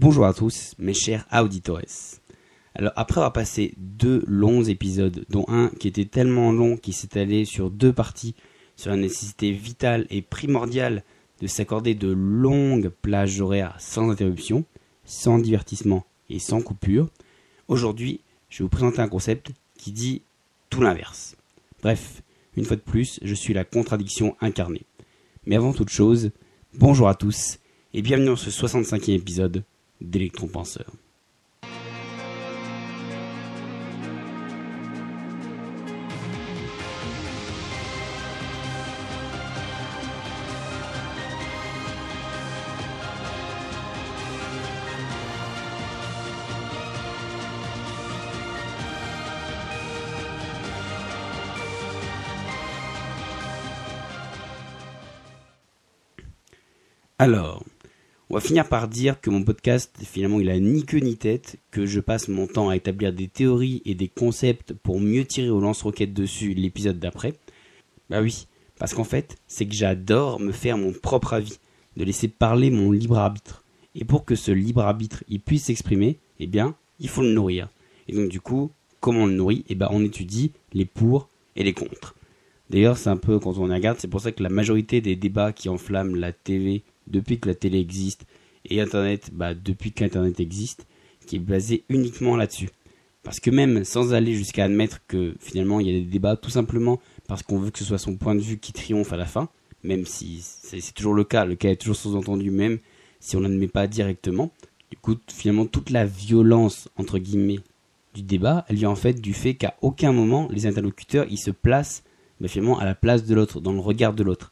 Bonjour à tous, mes chers auditores. Alors, après avoir passé deux longs épisodes, dont un qui était tellement long qu'il s'est allé sur deux parties sur la nécessité vitale et primordiale de s'accorder de longues plages horaires sans interruption, sans divertissement et sans coupure, aujourd'hui, je vais vous présenter un concept qui dit tout l'inverse. Bref, une fois de plus, je suis la contradiction incarnée. Mais avant toute chose, bonjour à tous et bienvenue dans ce 65e épisode d'Electron Penseur. Alors, on va finir par dire que mon podcast, finalement, il a ni queue ni tête, que je passe mon temps à établir des théories et des concepts pour mieux tirer au lance-roquettes dessus l'épisode d'après. Bah oui, parce qu'en fait, c'est que j'adore me faire mon propre avis, de laisser parler mon libre arbitre. Et pour que ce libre arbitre il puisse s'exprimer, eh bien, il faut le nourrir. Et donc du coup, comment on le nourrit? Eh ben, on étudie les pour et les contre. D'ailleurs, c'est un peu quand on regarde, c'est pour ça que la majorité des débats qui enflamment la TV depuis que la télé existe et Internet bah, depuis qu'Internet existe, qui est basé uniquement là-dessus. Parce que même sans aller jusqu'à admettre que finalement il y a des débats tout simplement parce qu'on veut que ce soit son point de vue qui triomphe à la fin, même si c'est toujours le cas, le cas est toujours sous-entendu même si on n'admet pas directement. Du coup, finalement, toute la violence, entre guillemets, du débat, elle vient en fait du fait qu'à aucun moment les interlocuteurs ils se placent finalement à la place de l'autre, dans le regard de l'autre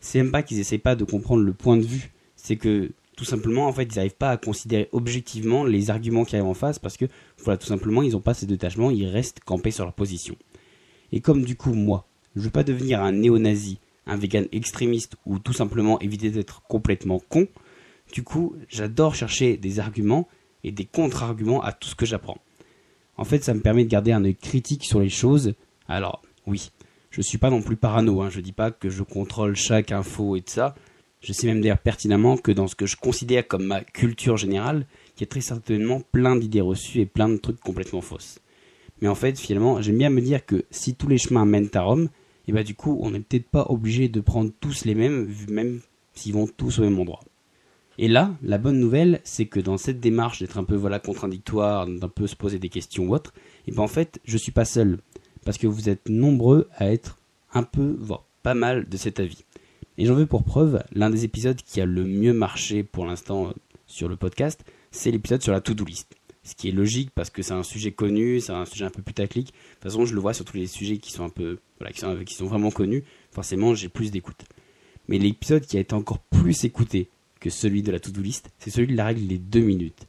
c'est même pas qu'ils essayent pas de comprendre le point de vue, c'est que tout simplement en fait ils n'arrivent pas à considérer objectivement les arguments qui arrivent en face parce que voilà tout simplement ils n'ont pas ces détachements, ils restent campés sur leur position. Et comme du coup moi, je veux pas devenir un néo-nazi, un vegan extrémiste ou tout simplement éviter d'être complètement con, du coup j'adore chercher des arguments et des contre-arguments à tout ce que j'apprends. En fait ça me permet de garder un œil critique sur les choses. Alors oui, je suis pas non plus parano, hein. je dis pas que je contrôle chaque info et de ça. Je sais même d'ailleurs pertinemment que dans ce que je considère comme ma culture générale, il y a très certainement plein d'idées reçues et plein de trucs complètement fausses. Mais en fait, finalement, j'aime bien me dire que si tous les chemins mènent à Rome, et eh bah ben, du coup, on n'est peut-être pas obligé de prendre tous les mêmes, même s'ils vont tous au même endroit. Et là, la bonne nouvelle, c'est que dans cette démarche d'être un peu voilà contradictoire, d'un peu se poser des questions ou autre, et eh ben en fait, je suis pas seul parce que vous êtes nombreux à être un peu, voire pas mal de cet avis. Et j'en veux pour preuve, l'un des épisodes qui a le mieux marché pour l'instant euh, sur le podcast, c'est l'épisode sur la to-do list. Ce qui est logique parce que c'est un sujet connu, c'est un sujet un peu putaclic. De toute façon, je le vois sur tous les sujets qui sont un peu, voilà, qui sont, qui sont vraiment connus. Forcément, j'ai plus d'écoute. Mais l'épisode qui a été encore plus écouté que celui de la to-do list, c'est celui de la règle des deux minutes.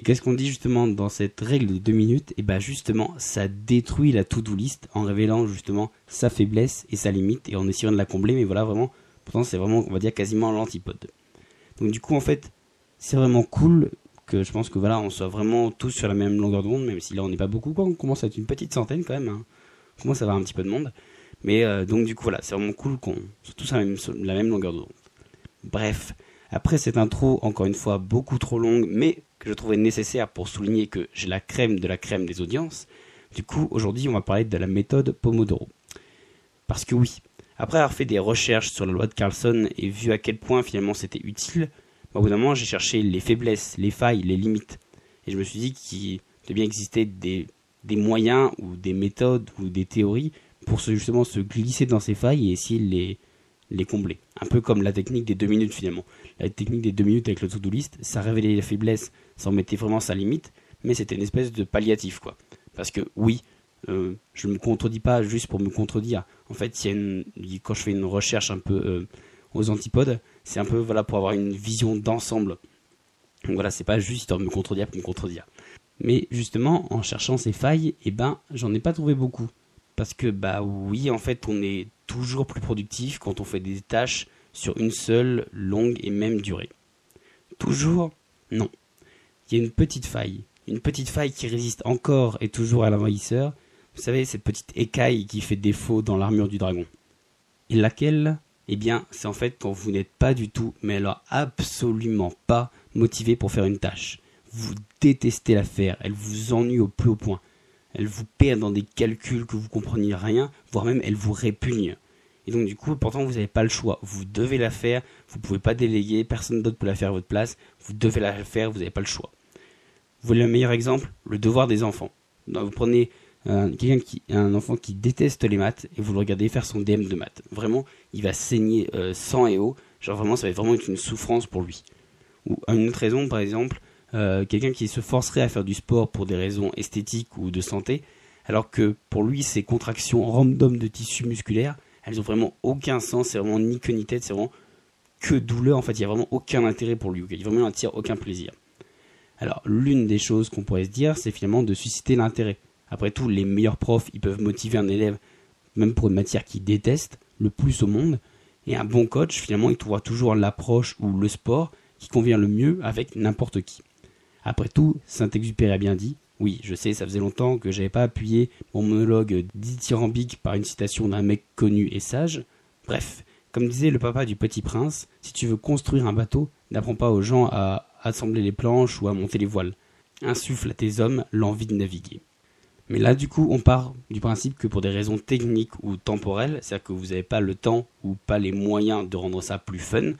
Et qu'est-ce qu'on dit justement dans cette règle de deux minutes? Et eh bien justement, ça détruit la to-do list en révélant justement sa faiblesse et sa limite et en essayant de la combler. Mais voilà, vraiment, pourtant c'est vraiment, on va dire quasiment l'antipode. Donc du coup, en fait, c'est vraiment cool que je pense que voilà, on soit vraiment tous sur la même longueur d'onde, même si là on n'est pas beaucoup, quoi. On commence à être une petite centaine quand même. Hein. On commence à avoir un petit peu de monde. Mais euh, donc du coup, voilà, c'est vraiment cool qu'on soit tous sur la même, la même longueur d'onde. Bref, après cette intro, encore une fois, beaucoup trop longue, mais que je trouvais nécessaire pour souligner que j'ai la crème de la crème des audiences. Du coup, aujourd'hui, on va parler de la méthode Pomodoro. Parce que oui, après avoir fait des recherches sur la loi de Carlson et vu à quel point finalement c'était utile, bah, au bout d'un moment, j'ai cherché les faiblesses, les failles, les limites. Et je me suis dit qu'il devait bien exister des, des moyens ou des méthodes ou des théories pour justement se glisser dans ces failles et essayer de les, les combler. Un peu comme la technique des deux minutes finalement. La technique des deux minutes avec le to-do list, ça révélait les faiblesses, ça en mettait vraiment sa limite, mais c'était une espèce de palliatif quoi. Parce que oui, euh, je ne me contredis pas juste pour me contredire. En fait, quand je fais une recherche un peu euh, aux antipodes, c'est un peu voilà pour avoir une vision d'ensemble. Donc voilà, c'est pas juste histoire de me contredire pour me contredire. Mais justement, en cherchant ces failles, eh ben, j'en ai pas trouvé beaucoup. Parce que bah oui, en fait, on est toujours plus productif quand on fait des tâches sur une seule longue et même durée. Toujours Non. Il y a une petite faille. Une petite faille qui résiste encore et toujours à l'envahisseur. Vous savez, cette petite écaille qui fait défaut dans l'armure du dragon. Et laquelle? Eh bien, c'est en fait quand vous n'êtes pas du tout, mais alors absolument pas, motivé pour faire une tâche. Vous détestez la faire, elle vous ennuie au plus haut point. Elle vous perd dans des calculs que vous compreniez rien, voire même elle vous répugne. Et donc du coup, pourtant vous n'avez pas le choix. Vous devez la faire, vous ne pouvez pas déléguer, personne d'autre peut la faire à votre place, vous devez la faire, vous n'avez pas le choix. Vous voulez un meilleur exemple? Le devoir des enfants. vous prenez euh, un enfant qui déteste les maths et vous le regardez faire son DM de maths. Vraiment, il va saigner euh, sang et eau. Genre vraiment, ça va vraiment être une souffrance pour lui. Ou une autre raison, par exemple, euh, quelqu'un qui se forcerait à faire du sport pour des raisons esthétiques ou de santé, alors que pour lui, ces contractions random de tissu musculaire, elles ont vraiment aucun sens, c'est vraiment ni queue ni tête, c'est vraiment que douleur, en fait, il n'y a vraiment aucun intérêt pour lui, il vraiment tire aucun plaisir. Alors, l'une des choses qu'on pourrait se dire, c'est finalement de susciter l'intérêt. Après tout, les meilleurs profs, ils peuvent motiver un élève, même pour une matière qu'il déteste, le plus au monde, et un bon coach, finalement, il trouvera toujours l'approche ou le sport qui convient le mieux avec n'importe qui. Après tout, Saint-Exupéry a bien dit, oui, je sais, ça faisait longtemps que j'avais pas appuyé mon monologue dithyrambique par une citation d'un mec connu et sage. Bref, comme disait le papa du petit prince, si tu veux construire un bateau, n'apprends pas aux gens à assembler les planches ou à monter les voiles. Insuffle à tes hommes l'envie de naviguer. Mais là, du coup, on part du principe que pour des raisons techniques ou temporelles, c'est-à-dire que vous n'avez pas le temps ou pas les moyens de rendre ça plus fun,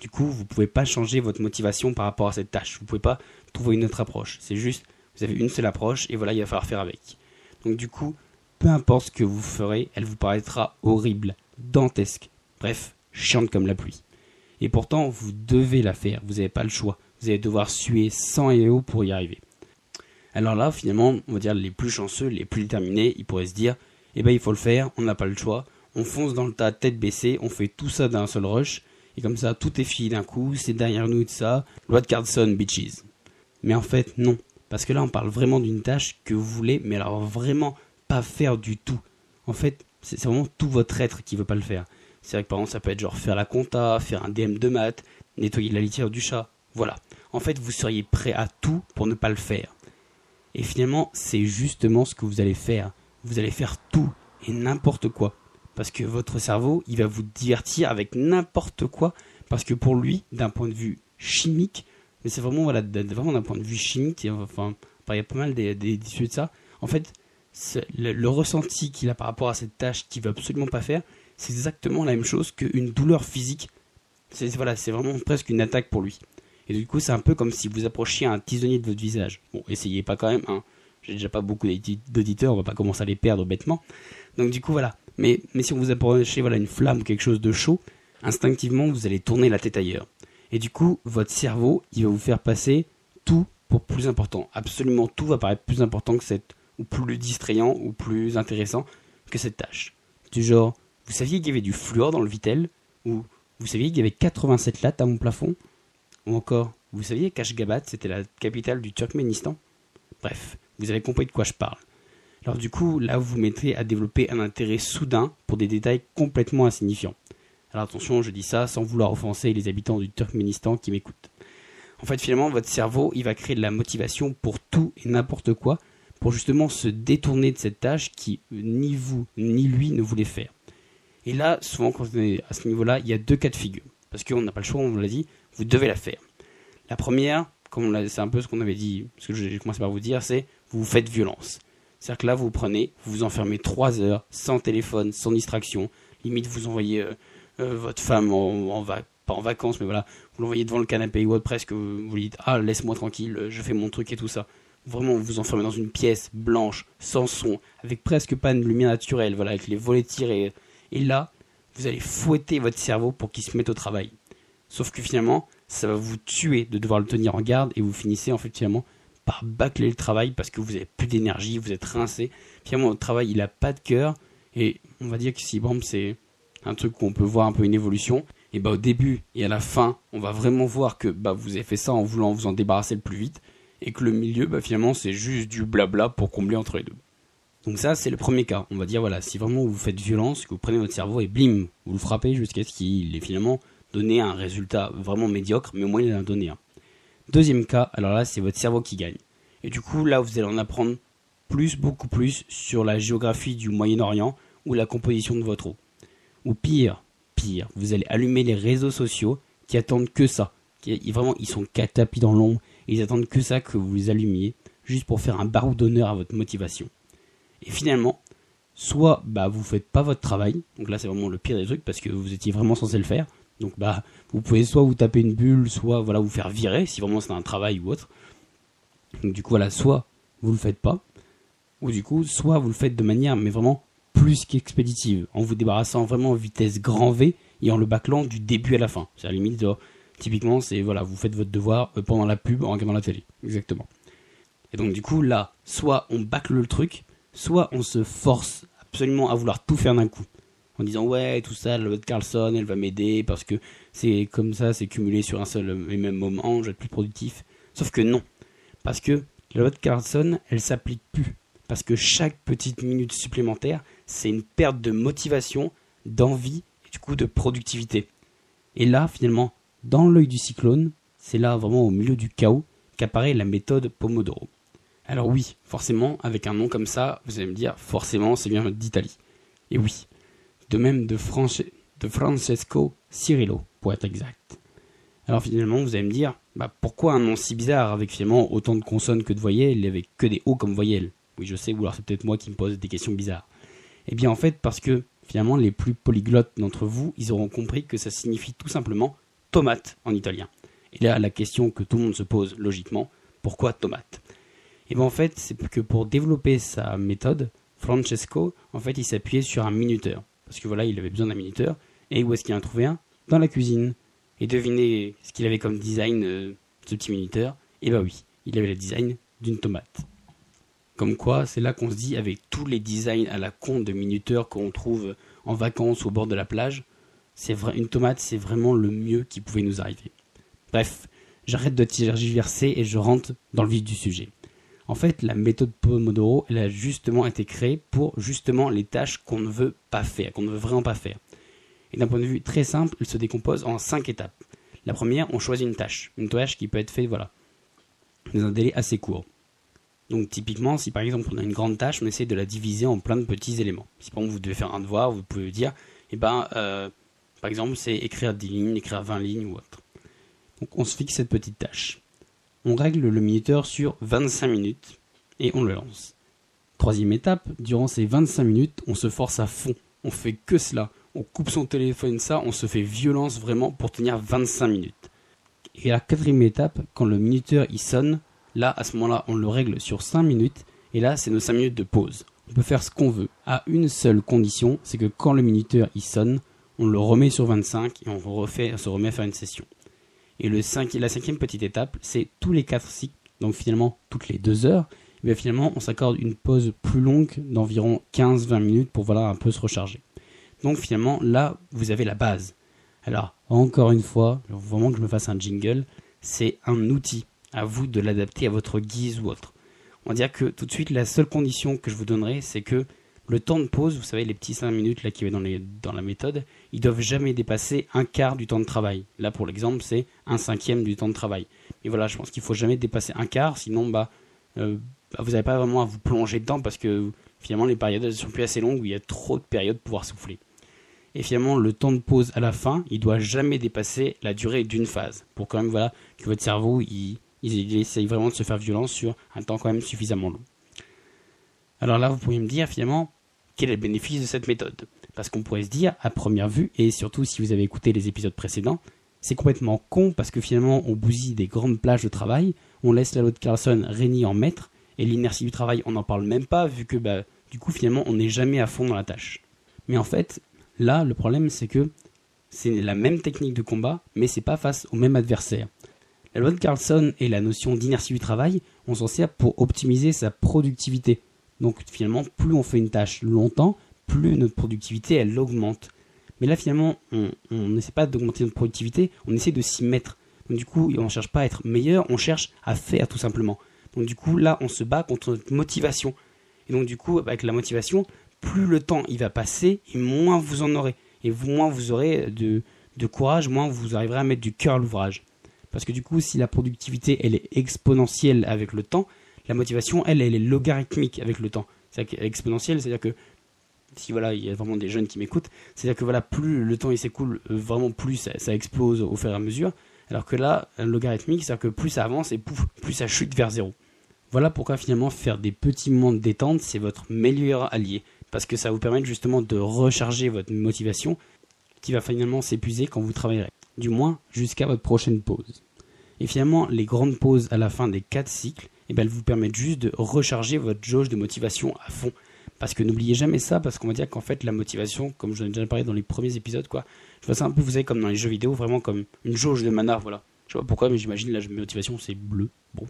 du coup, vous ne pouvez pas changer votre motivation par rapport à cette tâche. Vous ne pouvez pas trouver une autre approche. C'est juste, vous avez une seule approche et voilà, il va falloir faire avec. Donc du coup, peu importe ce que vous ferez, elle vous paraîtra horrible, dantesque, bref, chiante comme la pluie. Et pourtant, vous devez la faire, vous n'avez pas le choix. Vous allez devoir suer sang et eau pour y arriver. Alors là, finalement, on va dire les plus chanceux, les plus déterminés, ils pourraient se dire, eh ben il faut le faire, on n'a pas le choix, on fonce dans le tas tête baissée, on fait tout ça d'un seul rush, et comme ça, tout est fini d'un coup, c'est derrière nous et tout ça, loi de Carlson, bitches. Mais en fait, non. Parce que là, on parle vraiment d'une tâche que vous voulez, mais alors vraiment pas faire du tout. En fait, c'est vraiment tout votre être qui veut pas le faire. C'est vrai que par exemple, ça peut être genre faire la compta, faire un DM de maths, nettoyer la litière du chat. Voilà. En fait, vous seriez prêt à tout pour ne pas le faire. Et finalement, c'est justement ce que vous allez faire. Vous allez faire tout et n'importe quoi. Parce que votre cerveau, il va vous divertir avec n'importe quoi. Parce que pour lui, d'un point de vue chimique, mais c'est vraiment, voilà, vraiment d'un point de vue chimique, il y a pas mal d'issues de ça. En fait, le, ressenti qu'il a par rapport à cette tâche qu'il veut absolument pas faire, c'est exactement la même chose qu'une douleur physique. C'est voilà, c'est vraiment presque une attaque pour lui. Et du coup, c'est un peu comme si vous approchiez un tisonnier de votre visage. Bon, essayez pas quand même, hein. J'ai déjà pas beaucoup d'auditeurs, on va pas commencer à les perdre bêtement. Donc du coup, voilà. Mais, si on vous approchez voilà, une flamme quelque chose de chaud, instinctivement, vous allez tourner la tête ailleurs. Et du coup, votre cerveau, il va vous faire passer tout pour plus important. Absolument tout va paraître plus important que cette, ou plus distrayant, ou plus intéressant que cette tâche. Du genre, vous saviez qu'il y avait du fluor dans le Vitel, ou vous saviez qu'il y avait 87 lattes à mon plafond, ou encore, vous saviez qu'Ashgabat, c'était la capitale du Turkménistan? Bref, vous avez compris de quoi je parle. Alors du coup, là, vous vous mettez à développer un intérêt soudain pour des détails complètement insignifiants. Alors attention, je dis ça sans vouloir offenser les habitants du Turkménistan qui m'écoutent. En fait, finalement, votre cerveau, il va créer de la motivation pour tout et n'importe quoi, pour justement se détourner de cette tâche qui ni vous ni lui ne voulait faire. Et là, souvent, quand on est à ce niveau-là, il y a deux cas de figure. Parce qu'on n'a pas le choix, on vous l'a dit, vous devez la faire. La première, c'est un peu ce qu'on avait dit, ce que j'ai commencé par vous dire, c'est vous faites violence. C'est-à-dire que là, vous prenez, vous vous enfermez 3 heures, sans téléphone, sans distraction, limite vous envoyez euh, euh, votre femme en, pas en vacances, mais voilà, vous l'envoyez devant le canapé ou presque, vous lui dites ah laisse-moi tranquille, je fais mon truc et tout ça. Vraiment, vous vous enfermez dans une pièce blanche, sans son, avec presque pas de lumière naturelle, voilà, avec les volets tirés. Et là, vous allez fouetter votre cerveau pour qu'il se mette au travail. Sauf que finalement, ça va vous tuer de devoir le tenir en garde et vous finissez en fait finalement par bâcler le travail parce que vous avez plus d'énergie, vous êtes rincé. Finalement, votre travail, il a pas de cœur et on va dire que si bon, c'est un truc qu'on peut voir un peu une évolution, et bah au début et à la fin, on va vraiment voir que bah vous avez fait ça en voulant vous en débarrasser le plus vite et que le milieu, bah finalement, c'est juste du blabla pour combler entre les deux. Donc ça, c'est le premier cas. On va dire, voilà, si vraiment vous faites violence, que vous prenez votre cerveau et blim, vous le frappez jusqu'à ce qu'il ait finalement donné un résultat vraiment médiocre, mais au moins il en a donné un. Deuxième cas, alors là, c'est votre cerveau qui gagne. Et du coup, là, vous allez en apprendre plus, beaucoup plus sur la géographie du Moyen-Orient ou la composition de votre eau. Ou pire, pire, vous allez allumer les réseaux sociaux qui attendent que ça, qui vraiment ils sont tapis dans l'ombre et ils attendent que ça que vous les allumiez juste pour faire un barreau d'honneur à votre motivation. Et finalement, soit bah vous faites pas votre travail, donc là c'est vraiment le pire des trucs parce que vous étiez vraiment censé le faire. Donc bah vous pouvez soit vous taper une bulle, soit voilà vous faire virer si vraiment c'est un travail ou autre. Donc du coup voilà, soit vous le faites pas, ou du coup soit vous le faites de manière mais vraiment plus qu'expéditive, en vous débarrassant vraiment en vitesse grand V et en le bâclant du début à la fin. C'est à la limite, typiquement, c'est voilà, vous faites votre devoir euh, pendant la pub en regardant la télé. Exactement. Et donc du coup là, soit on bâcle le truc, soit on se force absolument à vouloir tout faire d'un coup. En disant ouais tout ça, la Carlson elle va m'aider parce que c'est comme ça, c'est cumulé sur un seul et même moment, je vais être plus productif. Sauf que non. Parce que la loi Carlson, elle s'applique plus. Parce que chaque petite minute supplémentaire, c'est une perte de motivation, d'envie et du coup de productivité. Et là, finalement, dans l'œil du cyclone, c'est là vraiment au milieu du chaos qu'apparaît la méthode Pomodoro. Alors oui, forcément, avec un nom comme ça, vous allez me dire, forcément, c'est bien d'Italie. Et oui, de même de, Francesco Cirillo, pour être exact. Alors finalement, vous allez me dire, bah, pourquoi un nom si bizarre avec finalement autant de consonnes que de voyelles et avec que des O comme voyelles? Oui, je sais, ou alors c'est peut-être moi qui me pose des questions bizarres. Eh bien en fait, parce que finalement, les plus polyglottes d'entre vous, ils auront compris que ça signifie tout simplement tomate en italien. Et là, la question que tout le monde se pose logiquement, pourquoi tomate? Et bien en fait, c'est que pour développer sa méthode, Francesco, en fait, il s'appuyait sur un minuteur. Parce que voilà, il avait besoin d'un minuteur. Et où est-ce qu'il en a trouvé un? Dans la cuisine. Et devinez ce qu'il avait comme design, euh, ce petit minuteur? Et bah oui, il avait le design d'une tomate. Comme quoi, c'est là qu'on se dit, avec tous les designs à la con de minuteurs qu'on trouve en vacances au bord de la plage, c'est vrai, une tomate, c'est vraiment le mieux qui pouvait nous arriver. Bref, j'arrête de tergiverser et je rentre dans le vif du sujet. En fait, la méthode Pomodoro, elle a justement été créée pour justement les tâches qu'on ne veut pas faire, qu'on ne veut vraiment pas faire. Et d'un point de vue très simple, il se décompose en cinq étapes. La première, on choisit une tâche. Une tâche qui peut être faite, voilà, dans un délai assez court. Donc typiquement, si par exemple on a une grande tâche, on essaie de la diviser en plein de petits éléments. Si par exemple vous devez faire un devoir, vous pouvez dire, eh ben, euh, par exemple, c'est écrire 10 lignes, écrire 20 lignes ou autre. Donc on se fixe cette petite tâche. On règle le minuteur sur 25 minutes et on le lance. Troisième étape, durant ces 25 minutes, on se force à fond. On fait que cela on coupe son téléphone, ça, on se fait violence vraiment pour tenir 25 minutes. Et la quatrième étape, quand le minuteur il sonne, là, à ce moment-là, on le règle sur 5 minutes, et là, c'est nos 5 minutes de pause. On peut faire ce qu'on veut, à une seule condition, c'est que quand le minuteur il sonne, on le remet sur 25 et on, on se remet à faire une session. Et la cinquième petite étape, c'est tous les 4 cycles, donc finalement toutes les 2 heures, et bien finalement on s'accorde une pause plus longue d'environ 15-20 minutes pour voilà un peu se recharger. Donc finalement, là, vous avez la base. Alors, encore une fois, vraiment que je me fasse un jingle, c'est un outil. À vous de l'adapter à votre guise ou autre. On va dire que tout de suite, la seule condition que je vous donnerai, c'est que le temps de pause, vous savez, les petits 5 minutes là qui va dans, la méthode, ils doivent jamais dépasser un quart du temps de travail. Là, pour l'exemple, c'est un cinquième du temps de travail. Et voilà, je pense qu'il faut jamais dépasser un quart, sinon, bah, euh, vous n'avez pas vraiment à vous plonger dedans parce que finalement, les périodes elles sont plus assez longues où il y a trop de périodes pour pouvoir souffler. Et finalement, le temps de pause à la fin, il doit jamais dépasser la durée d'une phase. Pour quand même, voilà, que votre cerveau, il, essaye vraiment de se faire violence sur un temps quand même suffisamment long. Alors là, vous pourriez me dire finalement, quel est le bénéfice de cette méthode Parce qu'on pourrait se dire, à première vue, et surtout si vous avez écouté les épisodes précédents, c'est complètement con parce que finalement, on bousille des grandes plages de travail, on laisse la de Carlson régner en maître, et l'inertie du travail, on n'en parle même pas, vu que bah, du coup, finalement, on n'est jamais à fond dans la tâche. Mais en fait, Là, le problème, c'est que c'est la même technique de combat, mais c'est pas face au même adversaire. La loi de Carlson et la notion d'inertie du travail, on s'en sert pour optimiser sa productivité. Donc finalement, plus on fait une tâche longtemps, plus notre productivité elle augmente. Mais là finalement, on n'essaie pas d'augmenter notre productivité, on essaie de s'y mettre. Donc du coup, on ne cherche pas à être meilleur, on cherche à faire tout simplement. Donc du coup, là, on se bat contre notre motivation. Et donc du coup, avec la motivation, plus le temps il va passer et moins vous en aurez. Et moins vous aurez de, courage, moins vous arriverez à mettre du cœur à l'ouvrage. Parce que du coup, si la productivité elle est exponentielle avec le temps, la motivation elle, elle est logarithmique avec le temps. C'est exponentielle, c'est-à-dire que si voilà, il y a vraiment des jeunes qui m'écoutent, c'est-à-dire que voilà, plus le temps il s'écoule, euh, vraiment plus ça, explose au fur et à mesure. Alors que là, logarithmique, c'est-à-dire que plus ça avance et pouf, plus ça chute vers zéro. Voilà pourquoi finalement faire des petits moments de détente, c'est votre meilleur allié. Parce que ça vous permet justement de recharger votre motivation qui va finalement s'épuiser quand vous travaillerez. Du moins jusqu'à votre prochaine pause. Et finalement, les grandes pauses à la fin des 4 cycles, eh ben, elles vous permettent juste de recharger votre jauge de motivation à fond. Parce que n'oubliez jamais ça, parce qu'on va dire qu'en fait, la motivation, comme je l'ai déjà parlé dans les premiers épisodes, quoi, je vois ça un peu, vous savez, comme dans les jeux vidéo, vraiment comme une jauge de mana, voilà. Je sais pas pourquoi, mais j'imagine la motivation, c'est bleu. Bon.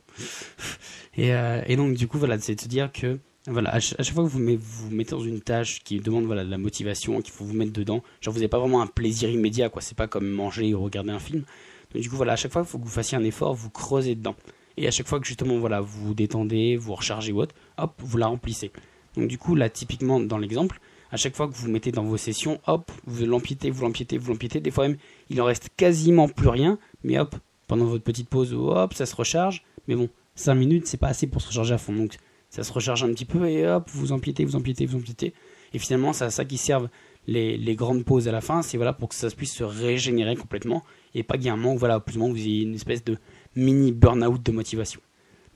Et, euh, et, donc, du coup, voilà, c'est de se dire que, voilà, à, chaque fois que vous, vous mettez dans une tâche qui demande voilà, de la motivation, qu'il faut vous mettre dedans, genre, vous n'avez pas vraiment un plaisir immédiat, quoi. C'est pas comme manger ou regarder un film. Donc, du coup, voilà, à chaque fois qu'il faut que vous fassiez un effort, vous creusez dedans. Et à chaque fois que justement, voilà, vous vous détendez, vous rechargez ou autre, hop, vous la remplissez. Donc du coup, là, typiquement, dans l'exemple, à chaque fois que vous mettez dans vos sessions, hop, vous l'empiétez, vous l'empiétez, vous l'empiétez. Des fois même, il en reste quasiment plus rien, mais hop, pendant votre petite pause, hop, ça se recharge. Mais bon, 5 minutes, c'est pas assez pour se recharger à fond. Donc ça se recharge un petit peu et hop, vous empiétez, vous empiétez, vous empiétez. Et finalement, c'est à ça qui servent les, les, grandes pauses à la fin. C'est voilà, pour que ça puisse se régénérer complètement et pas qu'il y ait un moment où, voilà, plus ou moins, vous ayez une espèce de mini burn-out de motivation.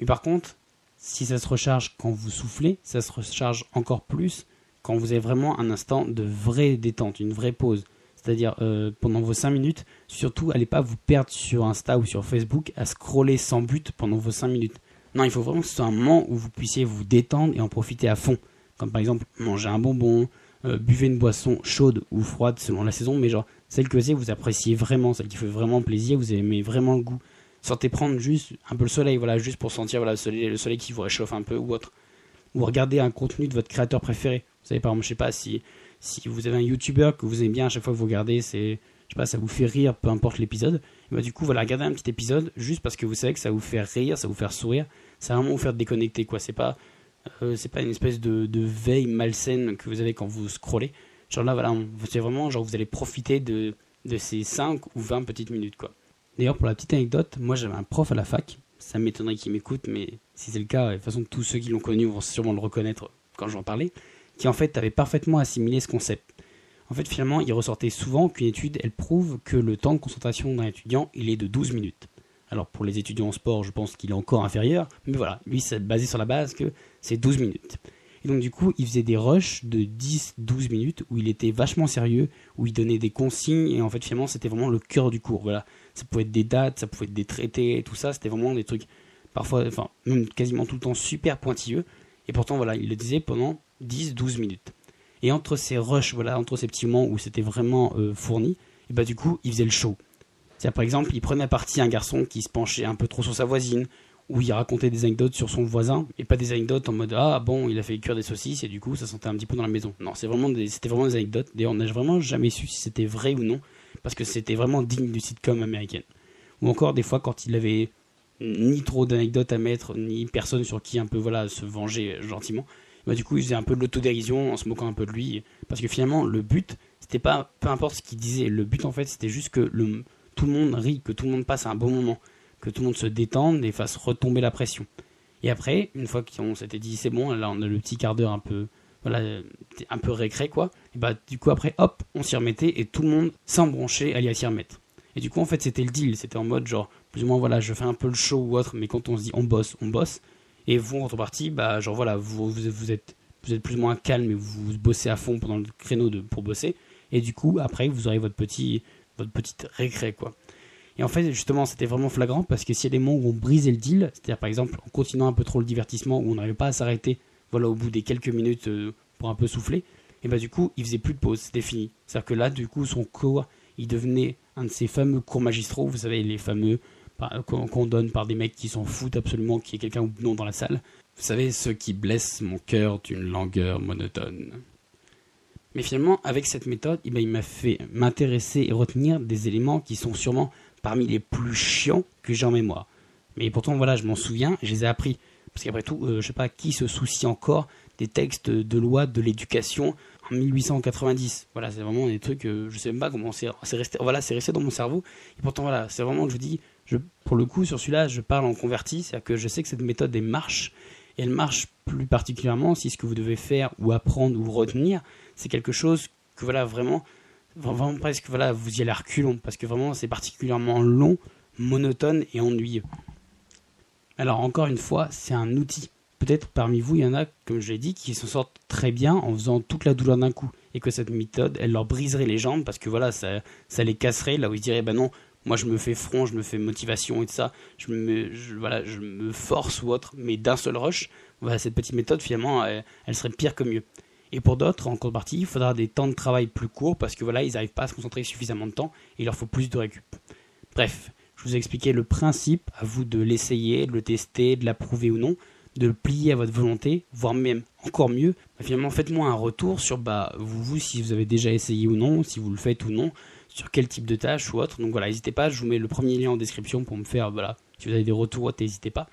Mais par contre, si ça se recharge quand vous soufflez, ça se recharge encore plus quand vous avez vraiment un instant de vraie détente, une vraie pause. C'est-à-dire euh, pendant vos 5 minutes, surtout allez pas vous perdre sur Insta ou sur Facebook à scroller sans but pendant vos 5 minutes. Non, il faut vraiment que ce soit un moment où vous puissiez vous détendre et en profiter à fond. Comme par exemple manger un bonbon, euh, buvez une boisson chaude ou froide selon la saison, mais genre celle que vous appréciez vraiment, celle qui fait vraiment plaisir, vous aimez vraiment le goût sortez prendre juste un peu le soleil, voilà, juste pour sentir voilà, le, soleil, le soleil qui vous réchauffe un peu ou autre. Ou regardez un contenu de votre créateur préféré. Vous savez, par exemple, je sais pas, si, si vous avez un YouTuber que vous aimez bien à chaque fois que vous regardez, c'est, je sais pas, ça vous fait rire, peu importe l'épisode. Bah, du coup, voilà, regardez un petit épisode juste parce que vous savez que ça vous fait rire, ça vous fait sourire. Ça va vraiment vous faire déconnecter, quoi. C'est pas, euh, c'est pas une espèce de, de, veille malsaine que vous avez quand vous scrollez. Genre là, voilà, c'est vraiment, genre, vous allez profiter de, de ces 5 ou 20 petites minutes, quoi. D'ailleurs, pour la petite anecdote, moi j'avais un prof à la fac, ça m'étonnerait qu'il m'écoute, mais si c'est le cas, de toute façon tous ceux qui l'ont connu vont sûrement le reconnaître quand je vais en parler, qui en fait avait parfaitement assimilé ce concept. En fait, finalement, il ressortait souvent qu'une étude, elle prouve que le temps de concentration d'un étudiant, il est de 12 minutes. Alors pour les étudiants en sport, je pense qu'il est encore inférieur, mais voilà, lui, c'est basé sur la base que c'est 12 minutes. Et donc du coup, il faisait des rushs de 10-12 minutes où il était vachement sérieux, où il donnait des consignes, et en fait finalement c'était vraiment le cœur du cours. Voilà, ça pouvait être des dates, ça pouvait être des traités, et tout ça, c'était vraiment des trucs parfois, enfin même quasiment tout le temps super pointilleux. Et pourtant voilà, il le disait pendant 10-12 minutes. Et entre ces rushs, voilà, entre ces petits moments où c'était vraiment euh, fourni, et bah du coup, il faisait le show. C'est par exemple, il prenait à partie un garçon qui se penchait un peu trop sur sa voisine, où il racontait des anecdotes sur son voisin et pas des anecdotes en mode ah bon il a fait cuire des saucisses et du coup ça sentait un petit peu dans la maison. Non, c'est vraiment c'était vraiment des anecdotes. D'ailleurs on n'a vraiment jamais su si c'était vrai ou non parce que c'était vraiment digne du sitcom américain. Ou encore des fois quand il avait ni trop d'anecdotes à mettre ni personne sur qui un peu voilà se venger gentiment. Bah, du coup il faisait un peu de l'autodérision en se moquant un peu de lui parce que finalement le but c'était pas peu importe ce qu'il disait le but en fait c'était juste que tout le monde rit que tout le monde passe un bon moment que tout le monde se détende et fasse retomber la pression. Et après, une fois qu'on s'était dit c'est bon, là on a le petit quart d'heure un peu, voilà, un peu récré quoi, et bah du coup après, hop, on s'y remettait et tout le monde s'embranchait à s'y remettre. Et du coup en fait c'était le deal, c'était en mode genre plus ou moins voilà, je fais un peu le show ou autre, mais quand on se dit on bosse, on bosse. Et vous en contrepartie, bah genre voilà, vous, vous, êtes vous êtes plus ou moins calme et vous bossez à fond pendant le créneau de, pour bosser. Et du coup après vous aurez votre petit votre petite récré quoi. Et en fait, justement, c'était vraiment flagrant parce que s'il y a des moments où on brisait le deal, c'est-à-dire par exemple en continuant un peu trop le divertissement, où on n'arrivait pas à s'arrêter, voilà, au bout des quelques minutes euh, pour un peu souffler, et bah du coup, il faisait plus de pause, c'était fini. C'est-à-dire que là, du coup, son cours, il devenait un de ces fameux cours magistraux, vous savez, les fameux qu'on donne par des mecs qui s'en foutent absolument qu'il y ait quelqu'un ou non dans la salle. Vous savez, ceux qui blessent mon cœur d'une langueur monotone. Mais finalement, avec cette méthode, eh ben, il m'a fait m'intéresser et retenir des éléments qui sont sûrement parmi les plus chiants que j'ai en mémoire. Mais pourtant, voilà, je m'en souviens, je les ai appris. Parce qu'après tout, euh, je sais pas qui se soucie encore des textes de loi de l'éducation en 1890. Voilà, c'est vraiment des trucs, euh, je sais même pas comment c'est resté. Voilà, c'est resté dans mon cerveau. Et pourtant, voilà, c'est vraiment, je vous dis, pour le coup, sur celui-là, je parle en converti, c'est-à-dire que je sais que cette méthode, marche. Et elle marche plus particulièrement si ce que vous devez faire ou apprendre ou retenir, c'est quelque chose que, voilà, vraiment, vraiment presque voilà vous y allez reculons parce que vraiment c'est particulièrement long monotone et ennuyeux. Alors encore une fois, c'est un outil. Peut-être parmi vous, il y en a, comme je l'ai dit, qui s'en sortent très bien en faisant toute la douleur d'un coup. Et que cette méthode, elle leur briserait les jambes parce que voilà, ça, ça les casserait là où ils diraient, bah non, moi je me fais front, je me fais motivation et tout ça, je me, voilà, je me force ou autre, mais d'un seul rush, voilà, cette petite méthode finalement, elle, serait pire que mieux. Et pour d'autres, en contrepartie, il faudra des temps de travail plus courts parce que voilà, ils n'arrivent pas à se concentrer suffisamment de temps et il leur faut plus de récup. Bref, je vous ai expliqué le principe, à vous de l'essayer, de le tester, de l'approuver ou non, de le plier à votre volonté, voire même encore mieux, bah, finalement faites-moi un retour sur bah, vous, vous, si vous avez déjà essayé ou non, si vous le faites ou non, sur quel type de tâche ou autre. Donc voilà, n'hésitez pas, je vous mets le premier lien en description pour me faire, voilà, si vous avez des retours, n'hésitez pas.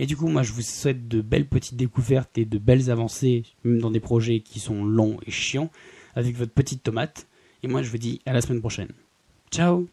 Et du coup, moi, je vous souhaite de belles petites découvertes et de belles avancées, même dans des projets qui sont longs et chiants, avec votre petite tomate. Et moi, je vous dis à la semaine prochaine. Ciao